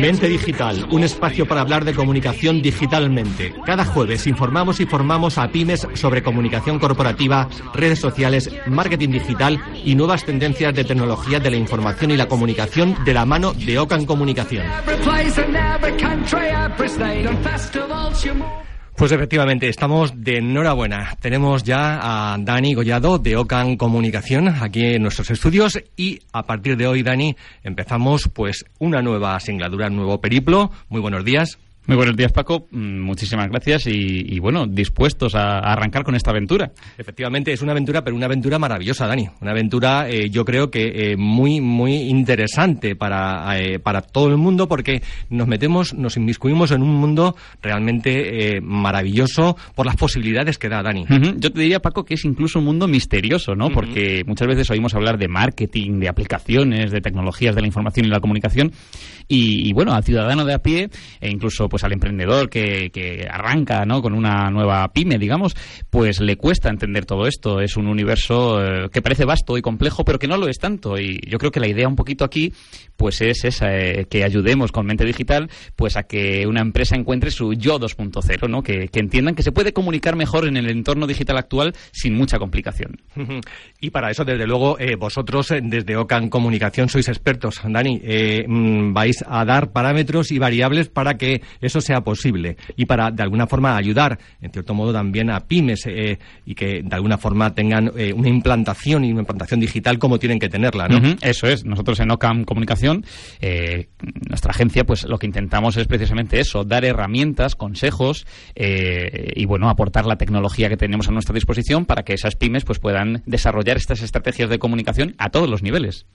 Mente Digital, un espacio para hablar de comunicación digitalmente. Cada jueves informamos y formamos a pymes sobre comunicación corporativa, redes sociales, marketing digital y nuevas tendencias de tecnología de la información y la comunicación de la mano de Ocan Comunicación. Pues efectivamente, estamos de enhorabuena. Tenemos ya a Dani Gollado de Ocan Comunicación aquí en nuestros estudios y a partir de hoy, Dani, empezamos pues una nueva singladura, un nuevo periplo. Muy buenos días. Muy buenos días, Paco. Mm, muchísimas gracias y, bueno, dispuestos a, arrancar con esta aventura. Efectivamente, es una aventura, pero una aventura maravillosa, Dani. Una aventura, eh, yo creo que eh, muy, muy interesante para, eh, para todo el mundo porque nos metemos, nos inmiscuimos en un mundo realmente maravilloso por las posibilidades que da, Dani. Yo te diría, Paco, que es incluso un mundo misterioso, ¿no? Porque muchas veces oímos hablar de marketing, de aplicaciones, de tecnologías de la información y la comunicación y, y bueno, al ciudadano de a pie e incluso pues al emprendedor que, que arranca ¿no? con una nueva pyme, digamos, pues le cuesta entender todo esto. Es un universo eh, que parece vasto y complejo, pero que no lo es tanto. Y yo creo que la idea un poquito aquí pues es esa, eh, que ayudemos con Mente Digital pues a que una empresa encuentre su yo 2.0, ¿no? Que, que, entiendan que se puede comunicar mejor en el entorno digital actual sin mucha complicación. Y para eso, desde luego, eh, vosotros desde Ocan Comunicación sois expertos, Dani. Mm, vais a dar parámetros y variables para que eso sea posible y para de alguna forma ayudar, en cierto modo, también a pymes eh, y que de alguna forma tengan eh, una implantación y una implantación digital como tienen que tenerla, ¿no? Eso es. Nosotros en OCAM Comunicación, eh, nuestra agencia, pues lo que intentamos es precisamente eso, dar herramientas, consejos y bueno, aportar la tecnología que tenemos a nuestra disposición para que esas pymes pues puedan desarrollar estas estrategias de comunicación a todos los niveles.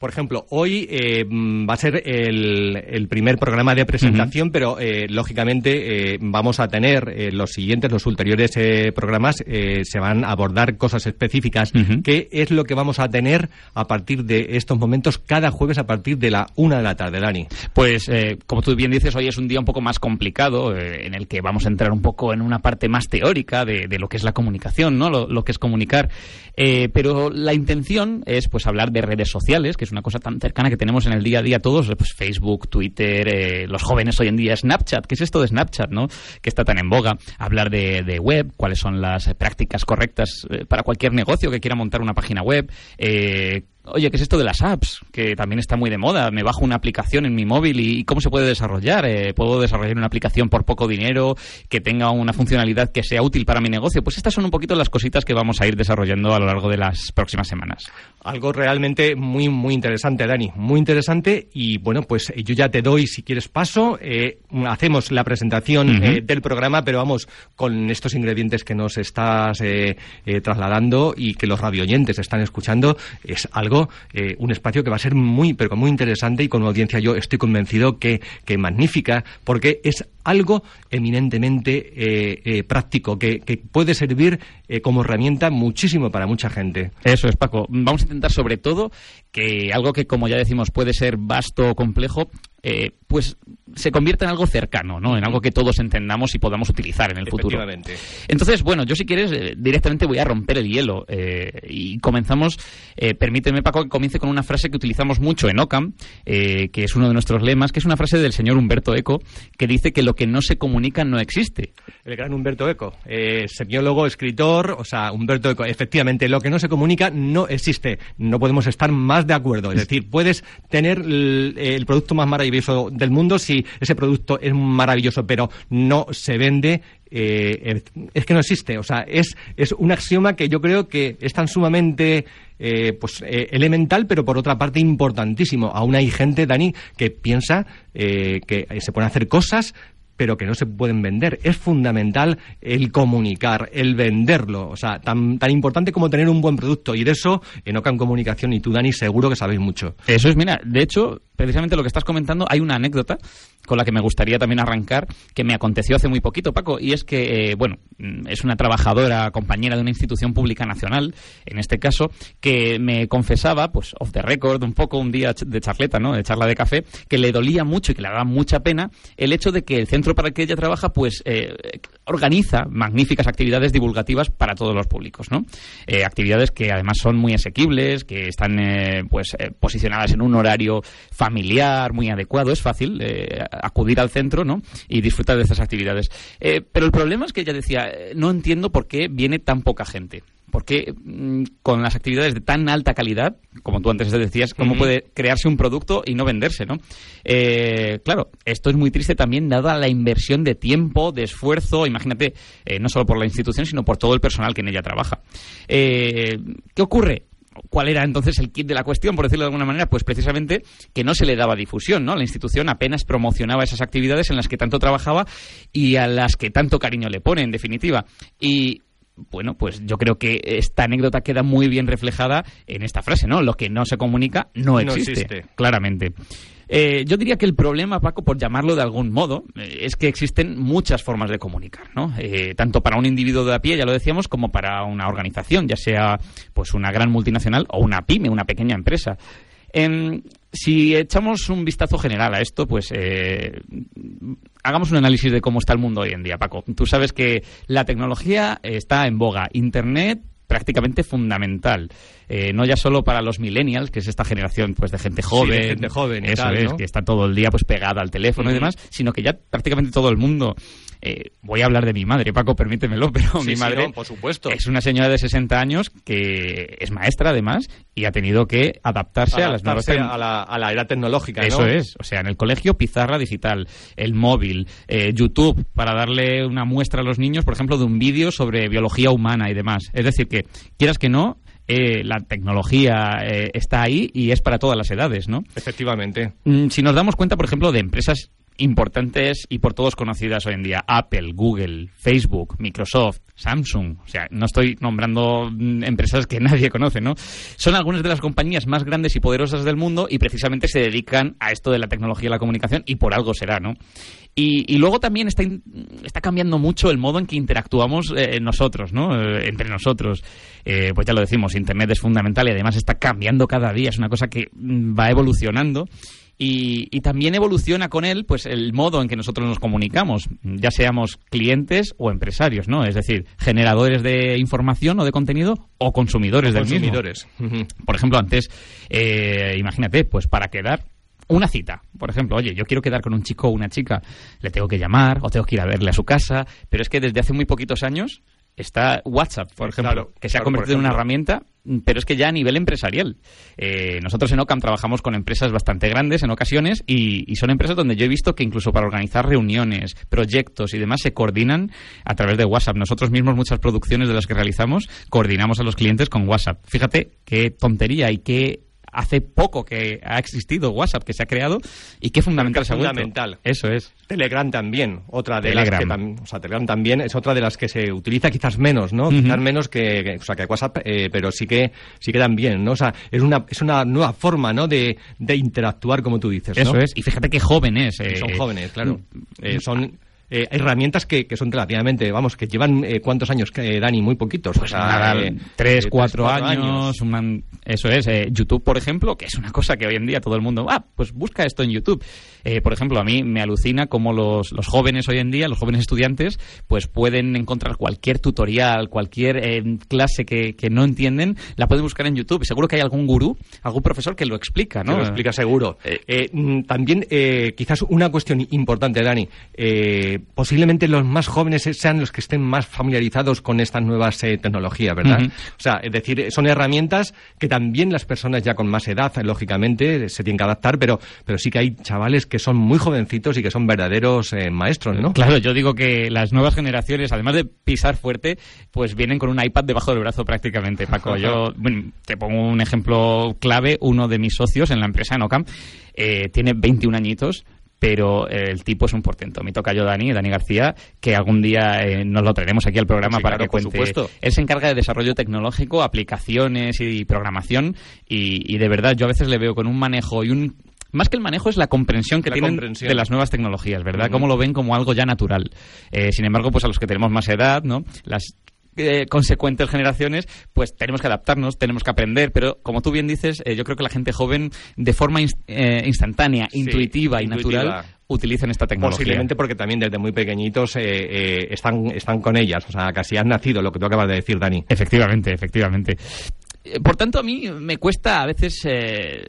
Por ejemplo, hoy eh, mm, va a ser el, primer programa de presentación, pero eh, lógicamente eh, vamos a tener los siguientes, los ulteriores programas, se van a abordar cosas específicas. ¿Qué es lo que vamos a tener a partir de estos momentos cada jueves a partir de la una de la tarde, Dani? Pues, como tú bien dices, hoy es un día un poco más complicado en el que vamos a entrar un poco en una parte más teórica de, lo que es la comunicación, ¿no? Lo, lo que es comunicar. pero la intención es, pues, hablar de redes sociales, que una cosa tan cercana que tenemos en el día a día todos, pues Facebook, Twitter, eh, los jóvenes hoy en día, Snapchat, ¿qué es esto de Snapchat, no? Que está tan en boga. Hablar de, de web, cuáles son las prácticas correctas eh, para cualquier negocio que quiera montar una página web, eh, Oye, ¿qué es esto de las apps? Que también está muy de moda. Me bajo una aplicación en mi móvil y, cómo se puede desarrollar. Eh, ¿Puedo desarrollar una aplicación por poco dinero que tenga una funcionalidad que sea útil para mi negocio? Pues estas son un poquito las cositas que vamos a ir desarrollando a lo largo de las próximas semanas. Algo realmente muy, muy interesante, Dani. Muy interesante. Y bueno, pues yo ya te doy, si quieres, paso. Eh, hacemos la presentación eh, del programa, pero vamos con estos ingredientes que nos estás trasladando y que los radioyentes están escuchando. Es algo eh, un espacio que va a ser muy, pero muy interesante y con una audiencia yo estoy convencido que, que magnífica, porque es algo eminentemente eh, eh, práctico, que, que, puede servir como herramienta muchísimo para mucha gente. Eso es, Paco. Vamos a intentar sobre todo que algo que, como ya decimos, puede ser vasto o complejo, eh, pues se convierta en algo cercano, ¿no? En algo que todos entendamos y podamos utilizar en el futuro. Entonces, bueno, yo si quieres eh, directamente voy a romper el hielo eh, y comenzamos. permíteme, Paco, que comience con una frase que utilizamos mucho en Ocam, que es uno de nuestros lemas, que es una frase del señor Humberto Eco, que dice que lo que no se comunica no existe. El gran Humberto Eco, semiólogo, escritor, o sea, Humberto Eco, efectivamente, lo que no se comunica no existe. No podemos estar más de acuerdo. Es decir, puedes tener el producto más maravilloso del mundo si ese producto es maravilloso, pero no se vende, eh, es que no existe. O sea, es, es un axioma que yo creo que es tan sumamente eh, pues, eh, elemental, pero por otra parte importantísimo. Aún hay gente, Dani, que piensa que se pueden hacer cosas pero que no se pueden vender. Es fundamental el comunicar, el venderlo. O sea, tan, tan importante como tener un buen producto. Y de eso, en Ocan Comunicación y tú, Dani, seguro que sabéis mucho. Eso es, mira, de hecho, precisamente lo que estás comentando, hay una anécdota con la que me gustaría también arrancar, que me aconteció hace muy poquito, Paco, y es que, eh, bueno, mm, es una trabajadora, compañera de una institución pública nacional, en este caso, que me confesaba, pues off the record, un poco un día de charleta, ¿no?, de charla de café, que le dolía mucho y que le daba mucha pena el hecho de que el centro para el que ella trabaja, pues, eh, organiza magníficas actividades divulgativas para todos los públicos, ¿no? Eh, actividades que además son muy asequibles, que están, pues, posicionadas en un horario familiar, familiar, muy adecuado, es fácil eh, acudir al centro ¿no? y disfrutar de estas actividades. Eh, pero el problema es que ella decía, eh, no entiendo por qué viene tan poca gente. Porque mm, con las actividades de tan alta calidad, como tú antes decías, ¿cómo puede crearse un producto y no venderse? ¿no? claro, esto es muy triste también dada la inversión de tiempo, de esfuerzo, imagínate, no solo por la institución, sino por todo el personal que en ella trabaja. ¿Qué ocurre? ¿Cuál era entonces el kit de la cuestión, por decirlo de alguna manera? Pues precisamente que no se le daba difusión, ¿no? La institución apenas promocionaba esas actividades en las que tanto trabajaba y a las que tanto cariño le pone, en definitiva. Y bueno, pues yo creo que esta anécdota queda muy bien reflejada en esta frase, ¿no? Lo que no se comunica no existe, claramente. Eh, yo diría que el problema, Paco, por llamarlo de algún modo, eh, es que existen muchas formas de comunicar, ¿no? Eh, tanto para un individuo de a pie, ya lo decíamos, como para una organización, ya sea pues una gran multinacional o una pyme, una pequeña empresa. Em, si echamos un vistazo general a esto, pues hagamos un análisis de cómo está el mundo hoy en día, Paco. Tú sabes que la tecnología está en boga. Internet prácticamente fundamental. Eh, no ya solo para los millennials, que es esta generación pues de gente joven, gente joven eso es, que está todo el día pues pegada al teléfono y demás, sino que ya prácticamente todo el mundo eh, voy a hablar de mi madre, Paco, permítemelo, pero mi madre por supuesto. es una señora de 60 años que es maestra además y ha tenido que adaptarse, a las nuevas a la, a la era tecnológica. Eso es, o sea, en el colegio pizarra digital, el móvil, eh, YouTube para darle una muestra a los niños, por ejemplo, de un vídeo sobre biología humana y demás. Es decir, que quieras que no, eh, la tecnología está ahí y es para todas las edades, ¿no? Efectivamente. Mm, si nos damos cuenta, por ejemplo, de empresas importantes y por todos conocidas hoy en día. Apple, Google, Facebook, Microsoft, Samsung. O sea, no estoy nombrando empresas que nadie conoce, ¿no? Son algunas de las compañías más grandes y poderosas del mundo y precisamente se dedican a esto de la tecnología y la comunicación y por algo será, ¿no? Y, luego también está, está cambiando mucho el modo en que interactuamos eh, nosotros, ¿no? Eh, entre nosotros. Eh, pues ya lo decimos, Internet es fundamental y además está cambiando cada día, es una cosa que mm, va evolucionando y, también evoluciona con él pues el modo en que nosotros nos comunicamos, ya seamos clientes o empresarios, ¿no? Es decir, generadores de información o de contenido o consumidores del consumidores. Por ejemplo, antes, eh, imagínate, pues para quedar una cita. Por ejemplo, oye, yo quiero quedar con un chico o una chica, le tengo que llamar o tengo que ir a verle a su casa, pero es que desde hace muy poquitos años está WhatsApp, por ejemplo, que se ha convertido en una herramienta, pero es que ya a nivel empresarial. Eh, nosotros en Ocam trabajamos con empresas bastante grandes en ocasiones y, son empresas donde yo he visto que incluso para organizar reuniones, proyectos y demás se coordinan a través de WhatsApp. Nosotros mismos muchas producciones de las que realizamos coordinamos a los clientes con WhatsApp. Fíjate qué tontería y qué hace poco que ha existido WhatsApp, que se ha creado y que fundamental es fundamental. Eso es. Telegram también, otra de las que o sea, Telegram también es otra de las que se utiliza quizás menos, ¿no? Quizás menos que, o sea, que WhatsApp, eh, pero sí que sí que también, ¿no? O sea, es una es una nueva forma, ¿no? De, de interactuar, como tú dices, Eso es. Y fíjate qué jóvenes. son jóvenes, claro. Mm. Eh, son eh, herramientas que, que, son relativamente, vamos, que llevan eh, cuántos años, Dani, muy poquitos. Pues nada, eh, tres, cuatro, años, eso es. YouTube, por ejemplo, que es una cosa que hoy en día todo el mundo, ah, pues busca esto en YouTube. Por ejemplo, a mí me alucina cómo los, los jóvenes hoy en día, los jóvenes estudiantes, pues pueden encontrar cualquier tutorial, cualquier clase que, que, no entienden, la pueden buscar en YouTube. Seguro que hay algún gurú, algún profesor que lo explica, ¿no? Que lo explica seguro. Mm, también, quizás una cuestión importante, Dani. Eh, posiblemente los más jóvenes sean los que estén más familiarizados con estas nuevas eh, tecnologías, ¿verdad? O sea, es decir, son herramientas que también las personas ya con más edad, lógicamente, se tienen que adaptar, pero, pero sí que hay chavales que son muy jovencitos y que son verdaderos eh, maestros, ¿no? Claro, yo digo que las nuevas generaciones, además de pisar fuerte, pues vienen con un iPad debajo del brazo prácticamente, Paco. Yo te pongo un ejemplo clave, uno de mis socios en la empresa Nocam, eh, tiene 21 añitos, pero el tipo es un portento. Mi toca yo Dani, Dani García, que algún día eh, nos lo traeremos aquí al programa para que cuente. Él se encarga de desarrollo tecnológico, aplicaciones y programación y, de verdad yo a veces le veo con un manejo y un más que el manejo es la comprensión que tienen de las nuevas tecnologías, ¿verdad? Cómo lo ven como algo ya natural. Eh, sin embargo, pues a los que tenemos más edad, ¿no? Las eh, consecuentes generaciones, pues tenemos que adaptarnos, tenemos que aprender, pero como tú bien dices, eh, yo creo que la gente joven, de forma eh, instantánea, intuitiva y natural, utilizan esta tecnología. Posiblemente porque también desde muy pequeñitos están, están con ellas, o sea, casi han nacido, lo que tú acabas de decir, Dani. Efectivamente, efectivamente. Eh, por tanto, a mí me cuesta a veces eh,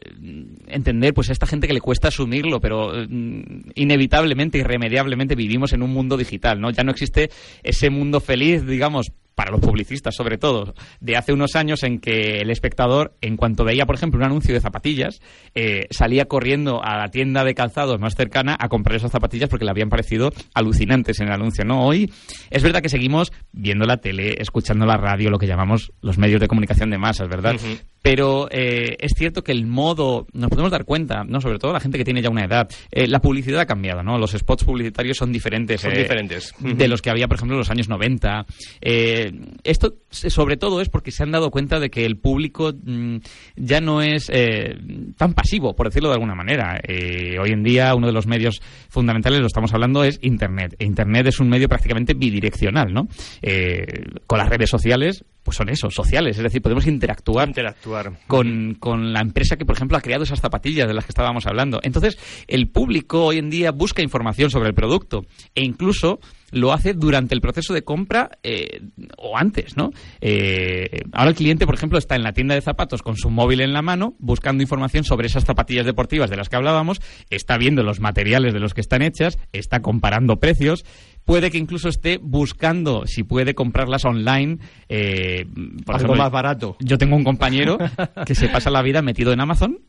entender pues a esta gente que le cuesta asumirlo, pero mm, inevitablemente, irremediablemente vivimos en un mundo digital, ¿no? Ya no existe ese mundo feliz, digamos, para los publicistas sobre todo, de hace unos años en que el espectador, en cuanto veía, por ejemplo, un anuncio de zapatillas, eh, salía corriendo a la tienda de calzados más cercana a comprar esas zapatillas porque le habían parecido alucinantes en el anuncio. No, hoy es verdad que seguimos viendo la tele, escuchando la radio, lo que llamamos los medios de comunicación de masas, ¿verdad? Pero eh, es cierto que el modo, nos podemos dar cuenta, no sobre todo la gente que tiene ya una edad, eh, la publicidad ha cambiado, ¿no? Los spots publicitarios son diferentes. Son diferentes. De los que había, por ejemplo, en los años 90. Eh, esto, sobre todo, es porque se han dado cuenta de que el público mm, ya no es eh, tan pasivo, por decirlo de alguna manera. Eh, hoy en día, uno de los medios fundamentales, lo estamos hablando, es Internet. Internet es un medio prácticamente bidireccional, ¿no? Eh, con las redes sociales, pues son eso, sociales. Es decir, podemos interactuar, interactuar. Con, con, la empresa que, por ejemplo, ha creado esas zapatillas de las que estábamos hablando. Entonces, el público hoy en día busca información sobre el producto e incluso lo hace durante el proceso de compra eh, o antes, ¿no? Eh, ahora el cliente, por ejemplo, está en la tienda de zapatos con su móvil en la mano, buscando información sobre esas zapatillas deportivas de las que hablábamos, está viendo los materiales de los que están hechas, está comparando precios, puede que incluso esté buscando si puede comprarlas online. Eh, por Algo más barato. Yo tengo un compañero que se pasa la vida metido en Amazon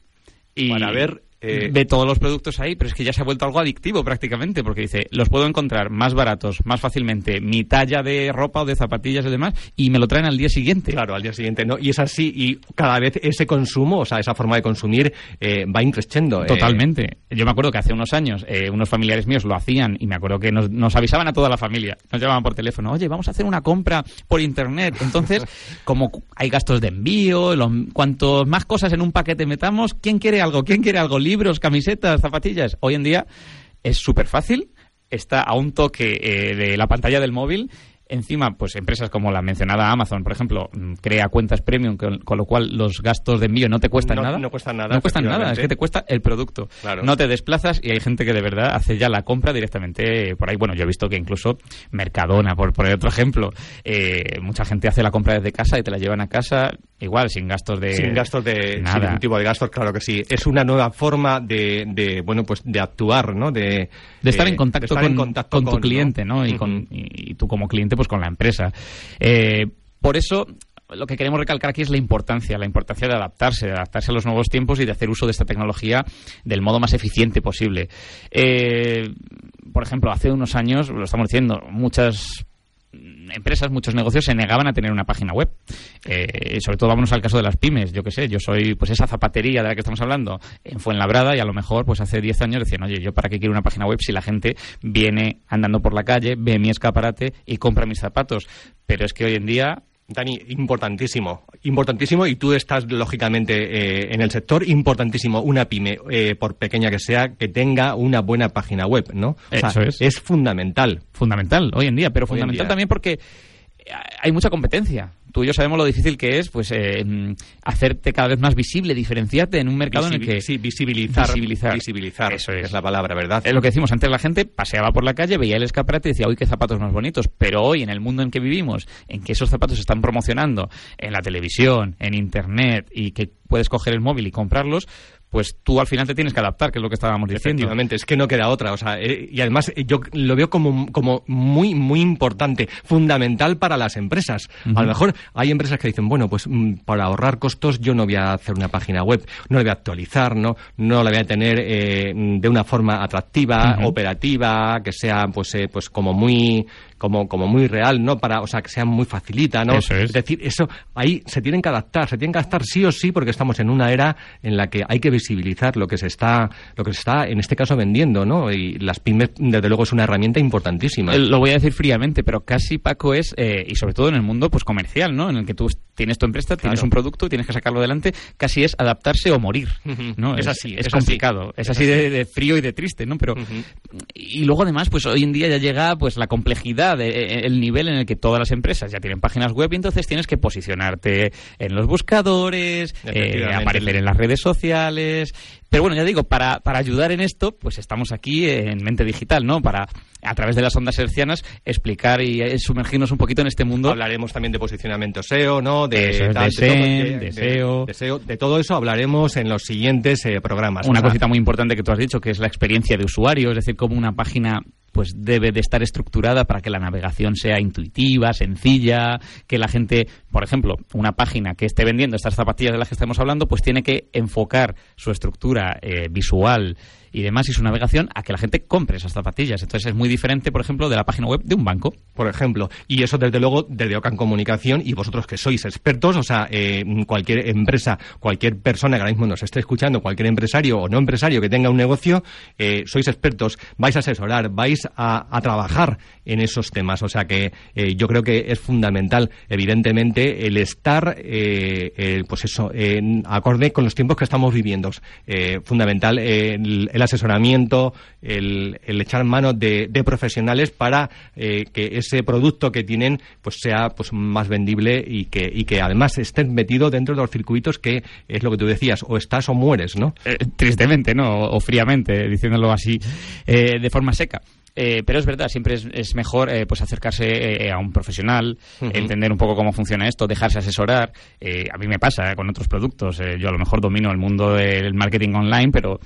y para ver eh, ve todos los productos ahí, pero es que ya se ha vuelto algo adictivo prácticamente, porque dice, los puedo encontrar más baratos, más fácilmente, mi talla de ropa o de zapatillas y demás, y me lo traen al día siguiente. Claro, al día siguiente, ¿no? Y es así, y cada vez ese consumo, o sea, esa forma de consumir eh, va increciendo. Eh. Totalmente. Yo me acuerdo que hace unos años unos familiares míos lo hacían, y me acuerdo que nos, avisaban a toda la familia, nos llamaban por teléfono, oye, vamos a hacer una compra por internet. Entonces, como hay gastos de envío, cuanto más cosas en un paquete metamos, ¿quién quiere algo? ¿Quién quiere algo? Libros, camisetas zapatillas. Hoy en día es súper fácil, está a un toque eh, de la pantalla del móvil Encima, pues empresas como la mencionada Amazon, por ejemplo, mm, crea cuentas premium, con, lo cual los gastos de envío no te cuestan nada. No cuestan nada. No cuestan nada, es que te cuesta el producto. No te desplazas y hay gente que de verdad hace ya la compra directamente por ahí. Bueno, yo he visto que incluso Mercadona, por poner otro ejemplo, eh, mucha gente hace la compra desde casa y te la llevan a casa igual, sin gastos de... Sin gastos de... Nada. Sin ningún tipo de gastos, claro que sí. Es una nueva forma de, bueno, pues de actuar, ¿no? De, estar en contacto, con, tu cliente, ¿no? Y, con, y tú como cliente, pues con la empresa. Eh, por eso lo que queremos recalcar aquí es la importancia, la importancia de adaptarse, de adaptarse a los nuevos tiempos y de hacer uso de esta tecnología del modo más eficiente posible. Eh, por ejemplo, hace unos años, lo estamos diciendo, muchas empresas, muchos negocios se negaban a tener una página web. Eh, sobre todo vámonos al caso de las pymes. Yo qué sé, yo soy pues esa zapatería de la que estamos hablando en Fuenlabrada y a lo mejor pues hace 10 años decían, oye, yo para qué quiero una página web si la gente viene andando por la calle, ve mi escaparate y compra mis zapatos. Pero es que hoy en día Dani, importantísimo, importantísimo, y tú estás lógicamente eh, en el sector, importantísimo, una pyme, eh, por pequeña que sea, que tenga una buena página web, ¿no? Eso es. Es fundamental. Fundamental, hoy en día, pero fundamental también porque hay mucha competencia tú y yo sabemos lo difícil que es pues eh, hacerte cada vez más visible, diferenciarte en un mercado en el que... Sí, visibilizar. Visibilizar. Eso es. la palabra, ¿verdad? Es lo que decimos. Antes la gente paseaba por la calle, veía el escaparate y decía, uy, qué zapatos más bonitos. Pero hoy, en el mundo en que vivimos, en que esos zapatos se están promocionando en la televisión, en Internet y que puedes coger el móvil y comprarlos, pues tú al final te tienes que adaptar, que es lo que estábamos diciendo. Efectivamente, es que no queda otra. O sea, eh, y además eh, yo lo veo como, como muy, muy importante, fundamental para las empresas. A lo mejor hay empresas que dicen, bueno, pues mm, para ahorrar costos yo no voy a hacer una página web, no la voy a actualizar, no, no la voy a tener eh, de una forma atractiva, operativa, que sea pues, pues como muy como, como muy real, ¿no? Para, o sea, que sea muy facilita, ¿no? Eso es. decir, eso ahí se tienen que adaptar, se tienen que adaptar sí o sí porque estamos en una era en la que hay que visibilizar lo que se está, lo que se está en este caso vendiendo, ¿no? Y las pymes, desde luego, es una herramienta importantísima. Lo voy a decir fríamente, pero casi, Paco, es, eh, y sobre todo en el mundo pues comercial, ¿no? En el que tú tienes tu empresa, tienes un producto, tienes que sacarlo adelante, casi es adaptarse o morir, ¿no? es, así, es, complicado, es, así, de, frío y de triste, ¿no? Pero, y luego además, pues hoy en día ya llega pues la complejidad ya del nivel en el que todas las empresas ya tienen páginas web y entonces tienes que posicionarte en los buscadores, eh, aparecer en las redes sociales. Pero bueno, ya digo, para, para ayudar en esto, pues estamos aquí en Mente Digital, ¿no? Para a través de las ondas hercianas explicar y eh, sumergirnos un poquito en este mundo. Hablaremos también de posicionamiento SEO, ¿no? De, de, SEO. De, todo eso hablaremos en los siguientes eh, programas. Una cosita muy importante que tú has dicho, que es la experiencia de usuario, es decir, cómo una página pues debe de estar estructurada para que la navegación sea intuitiva, sencilla, que la gente, por ejemplo, una página que esté vendiendo estas zapatillas de las que estamos hablando, pues tiene que enfocar su estructura eh, visual y demás y su navegación a que la gente compre esas zapatillas. Entonces es muy diferente, por ejemplo, de la página web de un banco. Por ejemplo. Y eso, desde luego, desde Ocan Comunicación y vosotros que sois expertos, o sea, eh, cualquier empresa, cualquier persona que ahora mismo nos esté escuchando, cualquier empresario o no empresario que tenga un negocio, eh, sois expertos, vais a asesorar, vais a, trabajar en esos temas. O sea que eh, yo creo que es fundamental, evidentemente, el estar, pues eso, acorde con los tiempos que estamos viviendo. fundamental el asesoramiento, el, echar mano de, profesionales para eh, que ese producto que tienen pues sea pues más vendible y que, y que además esté metido dentro de los circuitos que es lo que tú decías, o estás o mueres, ¿no? Eh, tristemente, ¿no? O fríamente, diciéndolo así, eh, de forma seca. Eh, pero es verdad, siempre es, mejor eh, pues acercarse eh, a un profesional, entender un poco cómo funciona esto, dejarse asesorar. a mí me pasa con otros productos. yo a lo mejor domino el mundo del marketing online, pero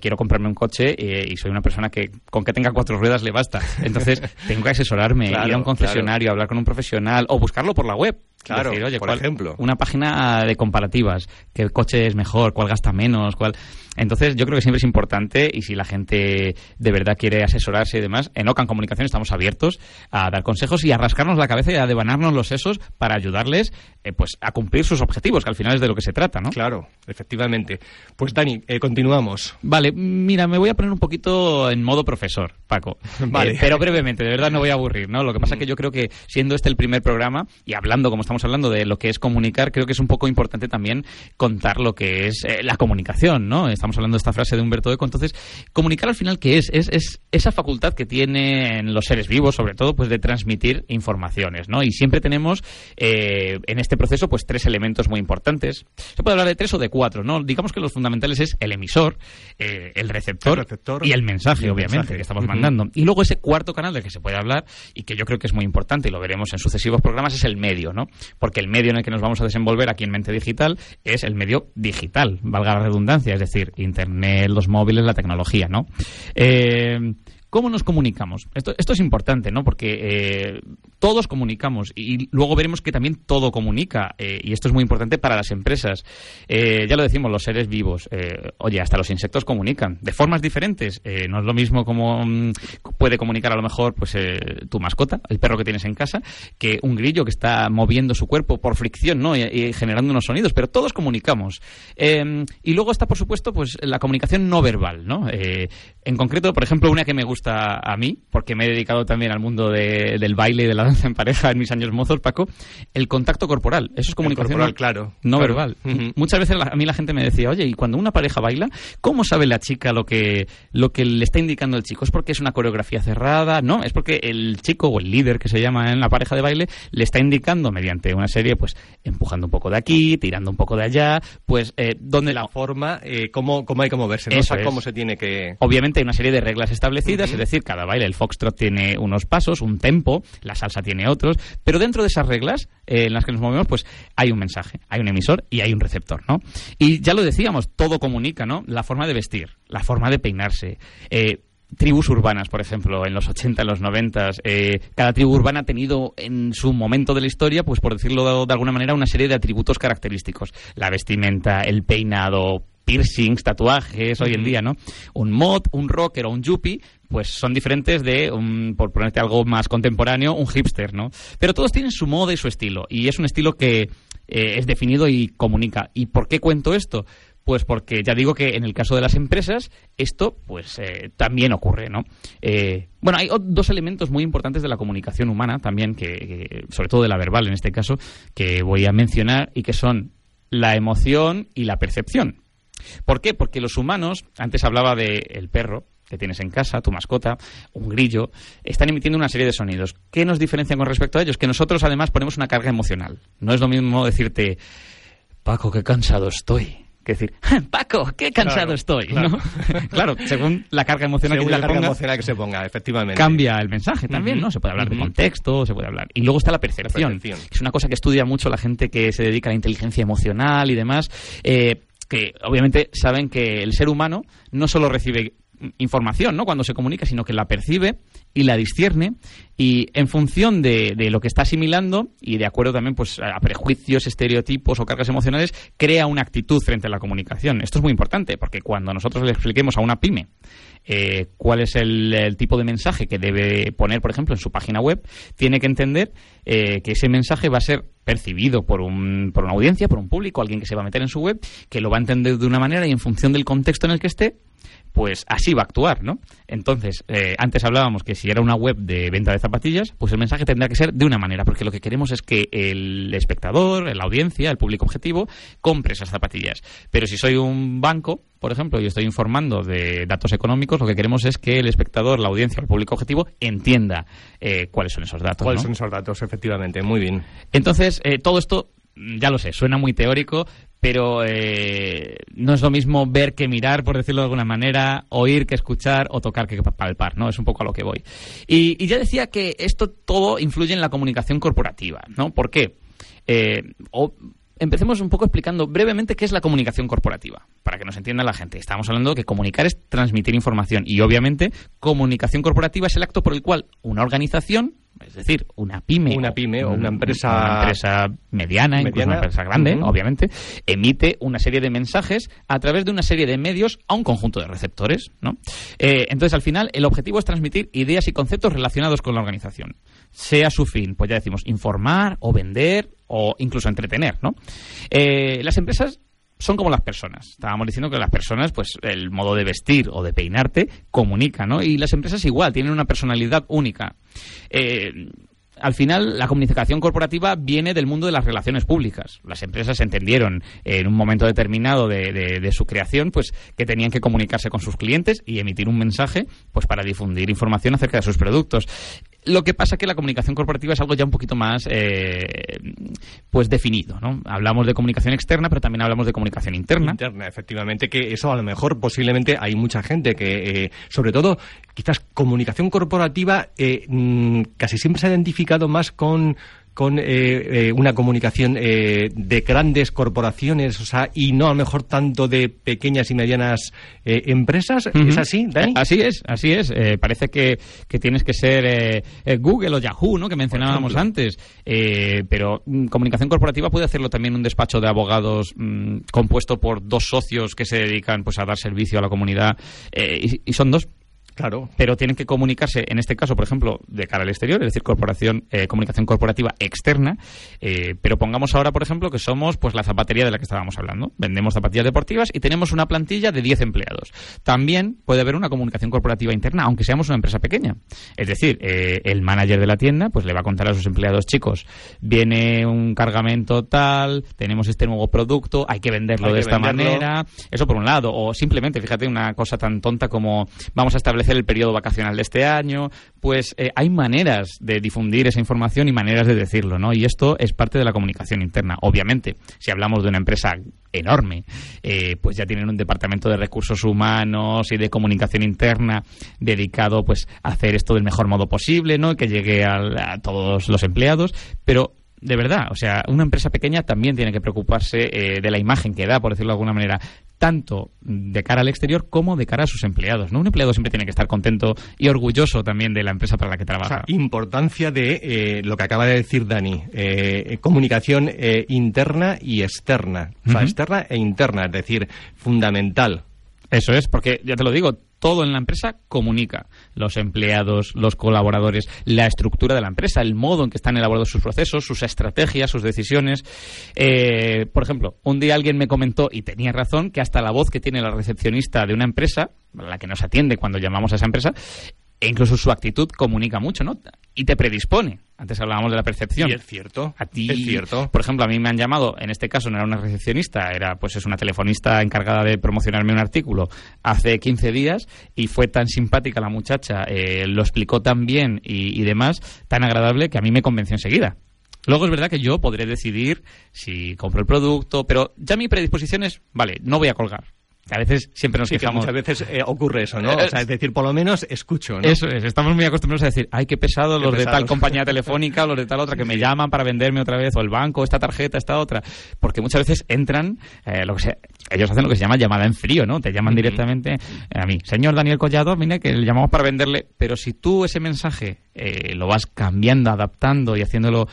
quiero comprarme un coche y soy una persona que con que tenga cuatro ruedas le basta. Entonces tengo que asesorarme, ir a un concesionario, hablar con un profesional o buscarlo por la web. Claro, por ejemplo. Una página de comparativas. ¿Qué coche es mejor? ¿Cuál gasta menos? ¿Cuál...? Entonces, yo creo que siempre es importante y si la gente de verdad quiere asesorarse y demás, en Ocan Comunicación estamos abiertos a dar consejos y a rascarnos la cabeza y a devanarnos los sesos para ayudarles eh, pues a cumplir sus objetivos, que al final es de lo que se trata, ¿no? Claro, efectivamente. Pues Dani, eh, continuamos. Vale, mira, me voy a poner un poquito en modo profesor, Paco. Vale. Eh, pero brevemente, de verdad no voy a aburrir, ¿no? Lo que pasa es que yo creo que siendo este el primer programa y hablando como estamos hablando de lo que es comunicar, creo que es un poco importante también contar lo que es la comunicación, ¿no? Estamos hablando de esta frase de Humberto Eco. Entonces, comunicar al final, ¿qué es? es? esa facultad que tienen los seres vivos, sobre todo, pues de transmitir informaciones, ¿no? Y siempre tenemos eh, en este proceso, pues tres elementos muy importantes. Se puede hablar de tres o de cuatro, ¿no? Digamos que los fundamentales es el emisor, eh, el, receptor y el mensaje, obviamente, que estamos mandando. Y luego ese cuarto canal del que se puede hablar y que yo creo que es muy importante y lo veremos en sucesivos programas es el medio, ¿no? Porque el medio en el que nos vamos a desenvolver aquí en Mente Digital es el medio digital, valga la redundancia, es decir, Internet, los móviles, la tecnología, ¿no? Eh, ¿Cómo nos comunicamos? Esto, es importante, ¿no? Porque eh, todos comunicamos y luego veremos que también todo comunica eh, y esto es muy importante para las empresas. Eh, ya lo decimos, los seres vivos. oye, hasta los insectos comunican de formas diferentes. no es lo mismo como mm, puede comunicar a lo mejor pues tu mascota, el perro que tienes en casa, que un grillo que está moviendo su cuerpo por fricción, ¿no? Y, generando unos sonidos. Pero todos comunicamos. y luego está, por supuesto, pues la comunicación no verbal, ¿no? en concreto, por ejemplo, una que me gusta a mí, porque me he dedicado también al mundo del baile y de la danza en pareja en mis años mozos, Paco, el contacto corporal. Eso es comunicación corporal, claro, no verbal. Muchas veces a mí la gente me decía, oye, y cuando una pareja baila, ¿cómo sabe la chica lo que, lo que le está indicando el chico? ¿Es porque es una coreografía cerrada? No, es porque el chico o el líder que se llama en la pareja de baile le está indicando mediante una serie, pues empujando un poco de aquí, tirando un poco de allá, pues eh, donde la forma, eh, cómo, cómo, hay que moverse, ¿no? cómo se tiene que... Obviamente hay una serie de reglas establecidas es decir, cada baile, el foxtrot tiene unos pasos, un tempo, la salsa tiene otros, pero dentro de esas reglas eh, en las que nos movemos, pues hay un mensaje, hay un emisor y hay un receptor, ¿no? Y ya lo decíamos, todo comunica, ¿no? La forma de vestir, la forma de peinarse, eh, tribus urbanas, por ejemplo, en los 80, en los 90, eh, cada tribu urbana ha tenido en su momento de la historia, pues por decirlo de, alguna manera, una serie de atributos característicos. La vestimenta, el peinado, piercings, tatuajes, hoy en día, ¿no? Un mod, un rocker o un yuppie, pues son diferentes de, un, por ponerte algo más contemporáneo, un hipster, ¿no? Pero todos tienen su moda y su estilo, y es un estilo que eh, es definido y comunica. ¿Y por qué cuento esto? Pues porque ya digo que en el caso de las empresas esto pues eh, también ocurre, ¿no? Eh, bueno, hay dos elementos muy importantes de la comunicación humana también, que, sobre todo de la verbal en este caso, que voy a mencionar y que son la emoción y la percepción. ¿Por qué? Porque los humanos, antes hablaba del perro, que tienes en casa, tu mascota, un grillo, están emitiendo una serie de sonidos. ¿Qué nos diferencia con respecto a ellos? Que nosotros además ponemos una carga emocional. No es lo mismo decirte, Paco, qué cansado estoy que decir, Paco, qué cansado estoy. Claro. según la carga emocional que, la carga emocional que se ponga, efectivamente. Cambia el mensaje también, ¿no? Se puede hablar de contexto, se puede hablar. Y luego está la percepción, es una cosa que estudia mucho la gente que se dedica a la inteligencia emocional y demás. Eh, que obviamente saben que el ser humano no solo recibe información, ¿no? Cuando se comunica, sino que la percibe y la discierne y en función de, lo que está asimilando y de acuerdo también pues a prejuicios, estereotipos o cargas emocionales, crea una actitud frente a la comunicación. Esto es muy importante porque cuando nosotros le expliquemos a una pyme eh, cuál es el, tipo de mensaje que debe poner, por ejemplo, en su página web, tiene que entender eh, que ese mensaje va a ser percibido por, un, por una audiencia, por un público, alguien que se va a meter en su web, que lo va a entender de una manera y en función del contexto en el que esté, pues así va a actuar, ¿no? Entonces, eh, antes hablábamos que si era una web de venta de zapatillas, pues el mensaje tendrá que ser de una manera, porque lo que queremos es que el espectador, la audiencia, el público objetivo, compre esas zapatillas. Pero si soy un banco, por ejemplo, y estoy informando de datos económicos, lo que queremos es que el espectador, la audiencia, el público objetivo entienda eh, cuáles son esos datos. ¿Cuáles son esos datos, efectivamente? Muy bien. Entonces, eh, todo esto ya lo sé, suena muy teórico, pero eh, no es lo mismo ver que mirar, por decirlo de alguna manera, oír que escuchar o tocar que palpar, ¿no? Es un poco a lo que voy. Y, ya decía que esto todo influye en la comunicación corporativa, ¿no? ¿Por qué? Eh, empecemos un poco explicando brevemente qué es la comunicación corporativa, para que nos entienda la gente. Estamos hablando de que comunicar es transmitir información y obviamente comunicación corporativa es el acto por el cual una organización es decir, una pyme, una pyme o una empresa, una empresa mediana, incluso una empresa grande, obviamente, emite una serie de mensajes a través de una serie de medios a un conjunto de receptores, ¿no? Eh, entonces, al final, el objetivo es transmitir ideas y conceptos relacionados con la organización, sea su fin, pues ya decimos, informar o vender o incluso entretener, ¿no? Eh, las empresas son como las personas. Estábamos diciendo que las personas, pues el modo de vestir o de peinarte comunica, ¿no? Y las empresas igual, tienen una personalidad única. Eh, al final la comunicación corporativa viene del mundo de las relaciones públicas. Las empresas entendieron en un momento determinado de, su creación pues que tenían que comunicarse con sus clientes y emitir un mensaje pues para difundir información acerca de sus productos. Lo que pasa es que la comunicación corporativa es algo ya un poquito más eh, pues definido, ¿no? Hablamos de comunicación externa, pero también hablamos de comunicación interna. Interna, efectivamente, que eso a lo mejor posiblemente hay mucha gente que, eh, sobre todo, quizás comunicación corporativa eh, mm, casi siempre se ha identificado más con con eh, eh, una comunicación eh, de grandes corporaciones, o sea, y no a lo mejor tanto de pequeñas y medianas empresas. ¿Es así, Dani? Así es, así es. parece que, que, tienes que ser Google o Yahoo, ¿no? Que mencionábamos antes. pero mm, comunicación corporativa puede hacerlo también un despacho de abogados mm, compuesto por dos socios que se dedican pues a dar servicio a la comunidad y son dos Claro. Pero tienen que comunicarse, en este caso, por ejemplo, de cara al exterior, es decir, corporación, eh, comunicación corporativa externa. Eh, pero pongamos ahora, por ejemplo, que somos pues la zapatería de la que estábamos hablando. Vendemos zapatillas deportivas y tenemos una plantilla de 10 empleados. También puede haber una comunicación corporativa interna, aunque seamos una empresa pequeña. Es decir, eh, el manager de la tienda pues le va a contar a sus empleados, chicos, viene un cargamento tal, tenemos este nuevo producto, hay que venderlo de esta manera. Eso por un lado. O simplemente, fíjate, una cosa tan tonta como vamos a establecer el periodo vacacional de este año, pues eh, hay maneras de difundir esa información y maneras de decirlo, ¿no? Y esto es parte de la comunicación interna. Obviamente, si hablamos de una empresa enorme, eh, pues ya tienen un departamento de recursos humanos y de comunicación interna dedicado pues a hacer esto del mejor modo posible, ¿no? Que llegue a, todos los empleados, pero de verdad, o sea, una empresa pequeña también tiene que preocuparse eh, de la imagen que da, por decirlo de alguna manera, tanto de cara al exterior como de cara a sus empleados. ¿no? Un empleado siempre tiene que estar contento y orgulloso también de la empresa para la que trabaja. importancia de eh, lo que acaba de decir Dani, eh, comunicación interna y externa. O sea, externa e interna, es decir, fundamental. Eso es, porque ya te lo digo, todo en la empresa comunica. Los empleados, los colaboradores, la estructura de la empresa, el modo en que están elaborados sus procesos, sus estrategias, sus decisiones. Eh, por ejemplo, un día alguien me comentó, y tenía razón, que hasta la voz que tiene la recepcionista de una empresa, la que nos atiende cuando llamamos a esa empresa, e incluso su actitud comunica mucho, ¿no? Y te predispone. Antes hablábamos de la percepción. Y es cierto. A ti, es cierto. por ejemplo, a mí me han llamado, en este caso no era una recepcionista, era pues es una telefonista encargada de promocionarme un artículo hace 15 días y fue tan simpática la muchacha, eh, lo explicó tan bien y, y demás, tan agradable que a mí me convenció enseguida. Luego es verdad que yo podré decidir si compro el producto, pero ya mi predisposición es, vale, no voy a colgar. A veces siempre nos Sí, que quejamos. muchas veces eh, ocurre eso, ¿no? O sea, es decir, por lo menos escucho, ¿no? Eso es, estamos muy acostumbrados a decir, ay, qué pesado Qué los de tal compañía telefónica los de tal otra que me llaman para venderme otra vez, o el banco, esta tarjeta, esta otra. Porque muchas veces entran, eh, lo que se- ellos hacen lo que se llama llamada en frío, ¿no? Te llaman directamente a mí, señor Daniel Collado, mire que le llamamos para venderle, pero si tú ese mensaje eh, lo vas cambiando, adaptando y haciéndolo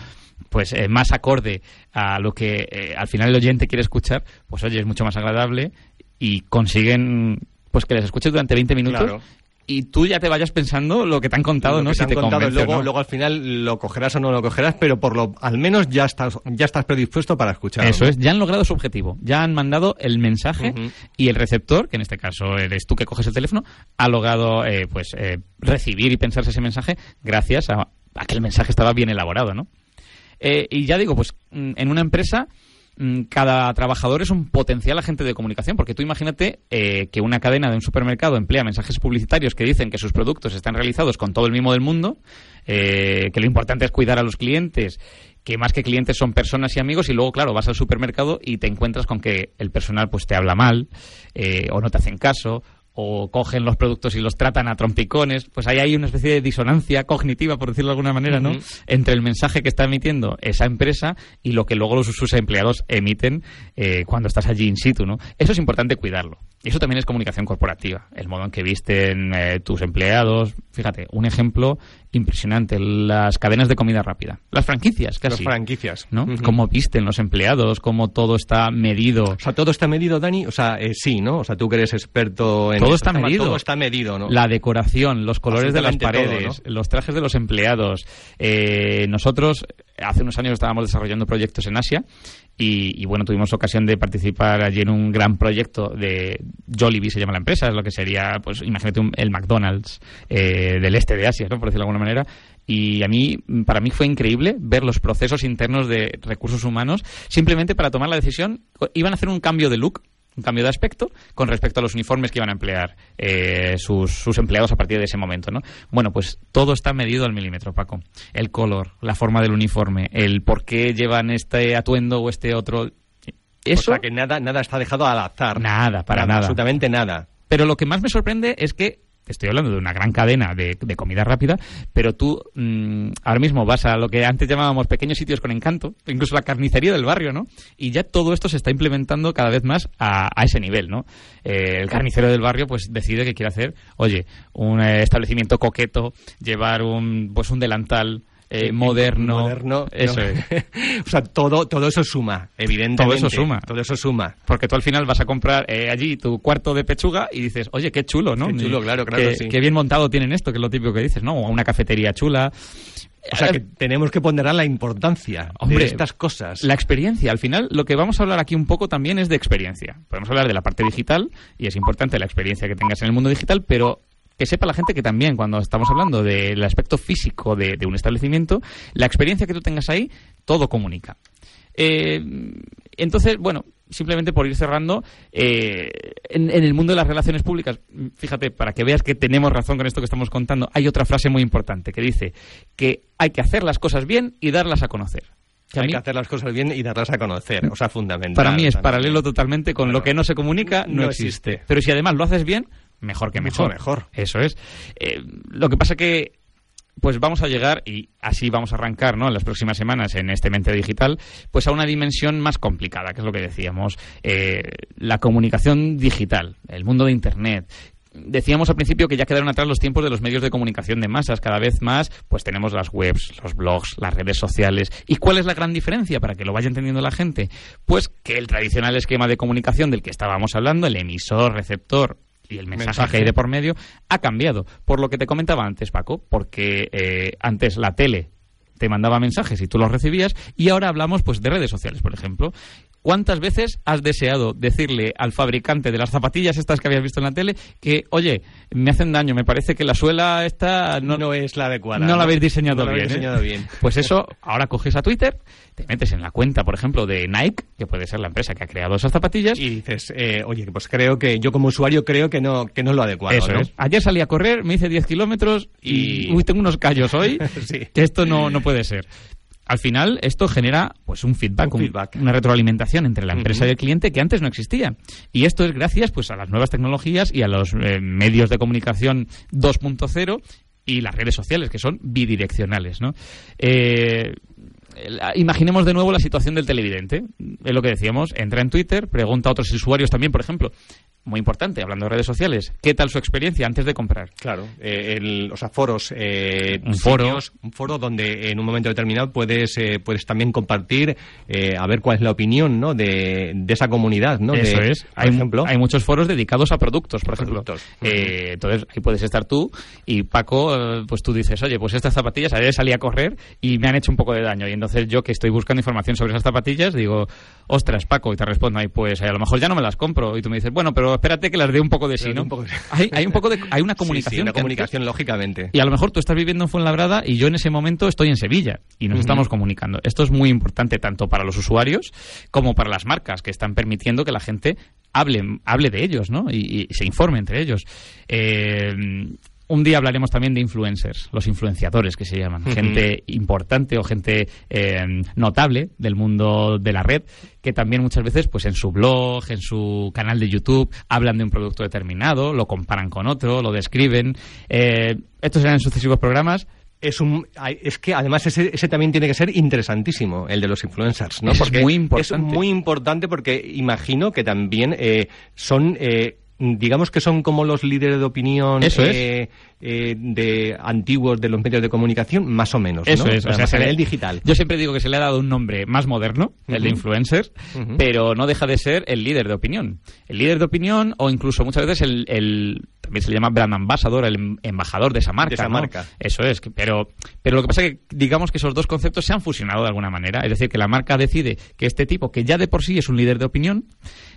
pues eh, más acorde a lo que eh, al final el oyente quiere escuchar, pues oye, es mucho más agradable y consiguen pues que les escuches durante 20 minutos Claro. y tú ya te vayas pensando lo que te han contado, Lo ¿no? que Si te han te contado, convence, luego, ¿no? luego al final lo cogerás o no lo cogerás, pero por lo al menos ya estás ya estás predispuesto para escuchar. Eso es, ya han logrado su objetivo, ya han mandado el mensaje y el receptor, que en este caso eres tú que coges el teléfono, ha logrado eh, pues eh, recibir y pensarse ese mensaje gracias a, a que el mensaje estaba bien elaborado, ¿no? Eh, y ya digo, pues mm, en una empresa cada trabajador es un potencial agente de comunicación, porque tú imagínate eh, que una cadena de un supermercado emplea mensajes publicitarios que dicen que sus productos están realizados con todo el mimo del mundo, eh, que lo importante es cuidar a los clientes, que más que clientes son personas y amigos, y luego, claro, vas al supermercado y te encuentras con que el personal pues te habla mal, eh, o no te hacen caso, o cogen los productos y los tratan a trompicones, pues ahí hay una especie de disonancia cognitiva, por decirlo de alguna manera, ¿no? Entre el mensaje que está emitiendo esa empresa y lo que luego los, sus empleados emiten eh, cuando estás allí in situ, ¿no? Eso es importante cuidarlo. Y eso también es comunicación corporativa, el modo en que visten eh, tus empleados. Fíjate, un ejemplo impresionante, las cadenas de comida rápida, las franquicias, Las casi. franquicias. ¿no? Ujú. Cómo visten los empleados, cómo todo está medido. O sea, todo está medido, Dani. O sea, eh, sí, ¿no? O sea, tú que eres experto en Todo está tema, medido. Todo está medido, ¿no? La decoración, los colores de las paredes, todo, los trajes de los empleados. Eh, nosotros hace unos años estábamos desarrollando proyectos en Asia y, y, bueno, tuvimos ocasión de participar allí en un gran proyecto de Jollibee, se llama la empresa, es lo que sería, pues imagínate un- el McDonald's eh, del este de Asia, ¿no? por decirlo de alguna manera. Y a mí, para mí fue increíble ver los procesos internos de recursos humanos simplemente para tomar la decisión. Iban a hacer un cambio de look un cambio de aspecto con respecto a los uniformes que iban a emplear eh, sus, sus empleados a partir de ese momento, ¿no? Bueno, pues todo está medido al milímetro, Paco. El color, la forma del uniforme, el por qué llevan este atuendo o este otro. Eso, O sea, que nada, nada está dejado al azar. nada, para nada. Absolutamente nada. Pero lo que más me sorprende es que estoy hablando de una gran cadena de, de comida rápida, pero tú mm, ahora mismo vas a lo que antes llamábamos pequeños sitios con encanto, incluso la carnicería del barrio, ¿no? Y ya todo esto se está implementando cada vez más a, a ese nivel, ¿no? Eh, el carnicero del barrio pues decide que quiere hacer, oye, un eh, establecimiento coqueto, llevar un pues un delantal eh, moderno, Moderno. eso no. es. o sea, todo, todo eso suma, evidentemente. Todo eso suma. Todo eso suma. Porque tú al final vas a comprar eh, allí tu cuarto de pechuga y dices, oye, qué chulo, ¿no? Qué chulo, claro, claro, Qué, sí. qué bien montado tienen esto, que es lo típico que dices, ¿no? O una cafetería chula. O sea, que tenemos que ponderar la importancia Hombre, de estas cosas. La experiencia, al final, lo que vamos a hablar aquí un poco también es de experiencia. Podemos hablar de la parte digital, y es importante la experiencia que tengas en el mundo digital, pero que sepa la gente que también, cuando estamos hablando del aspecto físico de, de un establecimiento, la experiencia que tú tengas ahí, todo comunica. Eh, entonces, bueno, simplemente por ir cerrando, eh, en, en el mundo de las relaciones públicas, fíjate, para que veas que tenemos razón con esto que estamos contando, hay otra frase muy importante que dice que hay que hacer las cosas bien y darlas a conocer. Que Hay mí- que hacer las cosas bien y darlas a conocer. O sea, fundamental. para mí es paralelo totalmente con lo que no se comunica, no, No existe. existe. Pero si además lo haces bien, mejor que mejor. mejor. Eso es. Eh, lo que pasa que pues vamos a llegar, y así vamos a arrancar ¿no? en las próximas semanas en este mente digital, pues a una dimensión más complicada, que es lo que decíamos, eh, la comunicación digital, el mundo de Internet. Decíamos al principio que ya quedaron atrás los tiempos de los medios de comunicación de masas. Cada vez más, pues tenemos las webs, los blogs, las redes sociales. ¿Y cuál es la gran diferencia para que lo vaya entendiendo la gente? Pues que el tradicional esquema de comunicación del que estábamos hablando, el emisor, receptor y el mensaje, Mensaje. que hay de por medio, ha cambiado. Por lo que te comentaba antes, Paco, porque eh, antes la tele te mandaba mensajes y tú los recibías y ahora hablamos pues de redes sociales, por ejemplo. ¿Cuántas veces has deseado decirle al fabricante de las zapatillas estas que habías visto en la tele que, oye, me hacen daño, me parece que la suela esta no, es la adecuada. No, la habéis diseñado, bien, habéis ¿eh? bien. Pues eso, ahora coges a Twitter, te metes en la cuenta, por ejemplo, de Nike, que puede ser la empresa que ha creado esas zapatillas. Y dices, eh, oye, pues creo que yo como usuario creo que no, que no es lo adecuado. Eso es. Ayer salí a correr, me hice 10 kilómetros y, uy, tengo unos callos hoy. sí. Que esto no, no puede ser al final esto genera pues un feedback, una retroalimentación entre la empresa y el cliente que antes no existía. Y esto es gracias pues a las nuevas tecnologías y a los eh, medios de comunicación 2.0 y las redes sociales que son bidireccionales, ¿no? Eh, imaginemos de nuevo la situación del televidente. Es lo que decíamos, entra en Twitter, pregunta a otros usuarios también, por ejemplo, muy importante, hablando de redes sociales, ¿qué tal su experiencia antes de comprar? Claro, eh, o sea, foros, eh, un foro, un foro donde en un momento determinado puedes, eh, puedes también compartir, a ver cuál es la opinión, ¿no? De, esa comunidad, ¿no? Eso es. Por hay, ejemplo, hay muchos foros dedicados a productos, por ejemplo. entonces ahí puedes estar tú y Paco, pues tú dices, oye, pues estas zapatillas ayer salí a correr y me han hecho un poco de daño y entonces yo que estoy buscando información sobre esas zapatillas digo, ostras, Paco, y te respondo ahí, pues a lo mejor ya no me las compro y tú me dices, bueno, pero espérate que las dé un poco de sí, ¿no? Hay, un poco de, hay una comunicación. una comunicación, lógicamente. Y a lo mejor tú estás viviendo en Fuenlabrada y yo en ese momento estoy en Sevilla y nos estamos comunicando. Esto es muy importante tanto para los usuarios como para las marcas que están permitiendo que la gente hable, hable de ellos, ¿no? Y, se informe entre ellos. Eh, un día hablaremos también de influencers, los influenciadores que se llaman, gente importante o gente eh, notable del mundo de la red, que también muchas veces, pues en su blog, en su canal de YouTube, hablan de un producto determinado, lo comparan con otro, lo describen. Eh, estos serán sucesivos programas, es un es que además ese, ese, también tiene que ser interesantísimo el de los influencers no porque es muy importante. es muy importante porque imagino que también eh, son eh, digamos que son como los líderes de opinión eh, eh, de antiguos de los medios de comunicación, más o menos. Eso es, o sea, el digital. Yo siempre digo que se le ha dado un nombre más moderno, el de influencer, pero no deja de ser el líder de opinión. El líder de opinión, o incluso muchas veces el, también se le llama brand ambassador, el em, embajador de esa marca. esa marca. Eso es, pero, pero lo que pasa es que digamos que esos dos conceptos se han fusionado de alguna manera. Es decir, que la marca decide que este tipo, que ya de por sí es un líder de opinión,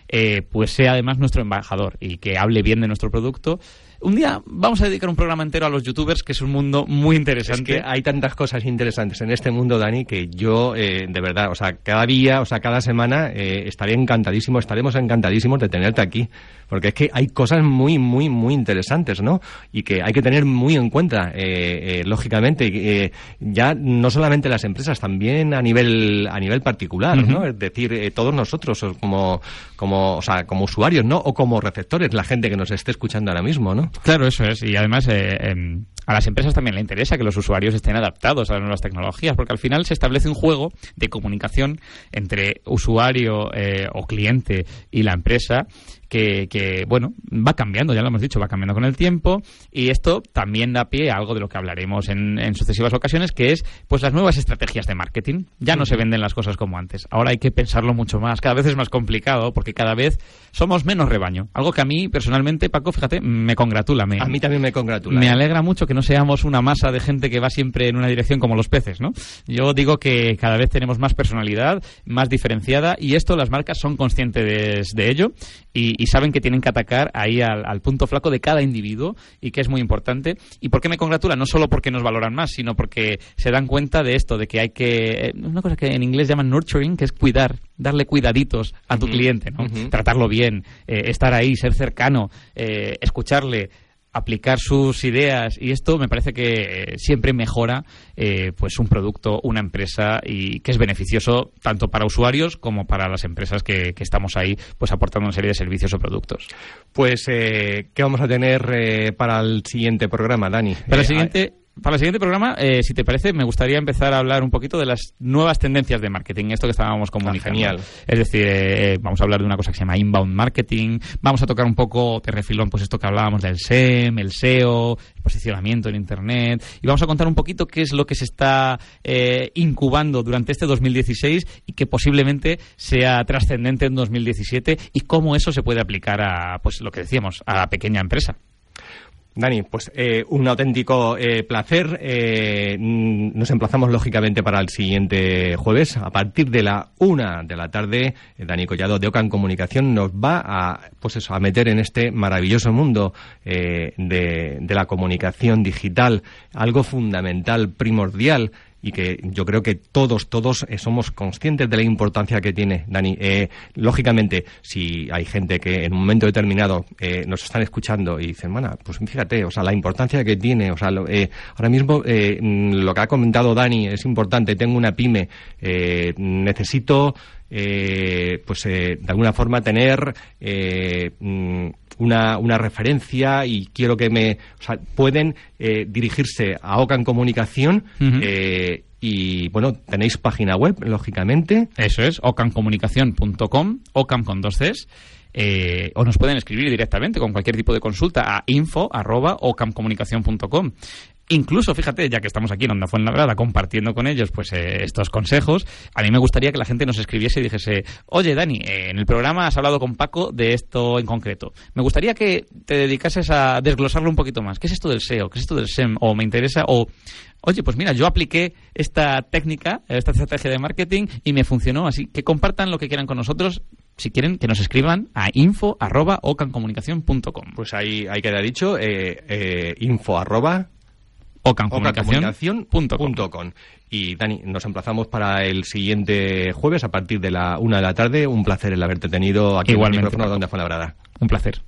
eh, pues sea además nuestro embajador y que hable bien de nuestro producto un día vamos a dedicar un programa entero a los youtubers, que es un mundo muy interesante. Es que hay tantas cosas interesantes en este mundo, Dani, que yo, eh, de verdad, o sea, cada día, o sea, cada semana eh, estaré encantadísimo, estaremos encantadísimos de tenerte aquí. Porque es que hay cosas muy, muy, muy interesantes, ¿no? Y que hay que tener muy en cuenta, eh, lógicamente, ya no solamente las empresas, también a nivel, a nivel particular, ¿no? Es decir, todos nosotros como, como, o sea, como usuarios, ¿no? O como receptores, la gente que nos esté escuchando ahora mismo, ¿no? Claro, eso es. Y además eh, em, a las empresas también le interesa que los usuarios estén adaptados a las nuevas tecnologías, porque al final se establece un juego de comunicación entre usuario eh, o cliente y la empresa que, bueno, va cambiando, ya lo hemos dicho, va cambiando con el tiempo y esto también da pie a algo de lo que hablaremos en, sucesivas ocasiones, que es pues las nuevas estrategias de marketing. Ya no se venden las cosas como antes. Ahora hay que pensarlo mucho más. Cada vez es más complicado porque cada vez somos menos rebaño. Algo que a mí personalmente, Paco, fíjate, me congratula. Me, a mí también me congratula. Me ¿eh? alegra mucho que no seamos una masa de gente que va siempre en una dirección como los peces, ¿no? Yo digo que cada vez tenemos más personalidad, más diferenciada y esto las marcas son conscientes de, ello y, saben que tienen que atacar ahí al, punto flaco de cada individuo y que es muy importante. ¿Y por qué me congratula? No solo porque nos valoran más, sino porque se dan cuenta de esto, de que hay que... Eh, una cosa que en inglés llaman nurturing, que es cuidar, darle cuidaditos a tu cliente, ¿no? Tratarlo bien, eh, estar ahí, ser cercano, eh, escucharle, aplicar sus ideas y esto me parece que eh, siempre mejora eh, pues un producto, una empresa y que es beneficioso tanto para usuarios como para las empresas que, estamos ahí pues aportando una serie de servicios o productos. Pues eh, ¿qué vamos a tener para el siguiente programa, Dani? Para el siguiente para el siguiente programa, eh, si te parece, me gustaría empezar a hablar un poquito de las nuevas tendencias de marketing, esto que estábamos comunicando. Ah, genial. Es decir, eh, vamos a hablar de una cosa que se llama inbound marketing, vamos a tocar un poco de refilón, pues esto que hablábamos del SEM, el SEO, el posicionamiento en Internet, y vamos a contar un poquito qué es lo que se está eh, incubando durante este 2016 y que posiblemente sea trascendente en 2017 y cómo eso se puede aplicar a, pues lo que decíamos, a la pequeña empresa. Dani, pues eh, un auténtico eh, placer. Eh, nos emplazamos lógicamente para el siguiente jueves. A partir de la una de la tarde, Dani Collado de Ocan Comunicación nos va a, pues eso, a meter en este maravilloso mundo de, de la comunicación digital, algo fundamental, primordial y que yo creo que todos, todos eh, somos conscientes de la importancia que tiene, Dani. Eh, lógicamente, si hay gente que en un momento determinado eh, nos están escuchando y dicen, bueno, pues fíjate, o sea, la importancia que tiene, o sea, ahora mismo mm, lo que ha comentado Dani es importante, tengo una pyme, necesito, pues de alguna forma tener mm, una, una referencia y quiero que me... O sea, pueden eh, dirigirse a Ocan Comunicación eh, y, bueno, tenéis página web, lógicamente. Eso es, ocancomunicación.com, Ocan con dos Cs. Eh, o nos pueden escribir directamente con cualquier tipo de consulta a info.ocamcomunicación.com. Incluso, fíjate, ya que estamos aquí en Onda Fuenlabrada compartiendo con ellos pues eh, estos consejos, a mí me gustaría que la gente nos escribiese y dijese, oye Dani, eh, en el programa has hablado con Paco de esto en concreto. Me gustaría que te dedicases a desglosarlo un poquito más. ¿Qué es esto del SEO? ¿Qué es esto del SEM? O me interesa, o oye, pues mira, yo apliqué esta técnica, esta estrategia de marketing y me funcionó. Así que compartan lo que quieran con nosotros. Si quieren, que nos escriban a info.ocancomunicación.com. Pues ahí, ahí queda dicho, eh, eh, info ocancomunicación.com. Y Dani, nos emplazamos para el siguiente jueves a partir de la una de la tarde. Un placer el haberte tenido aquí Igualmente, en el micrófono donde fue la Un placer.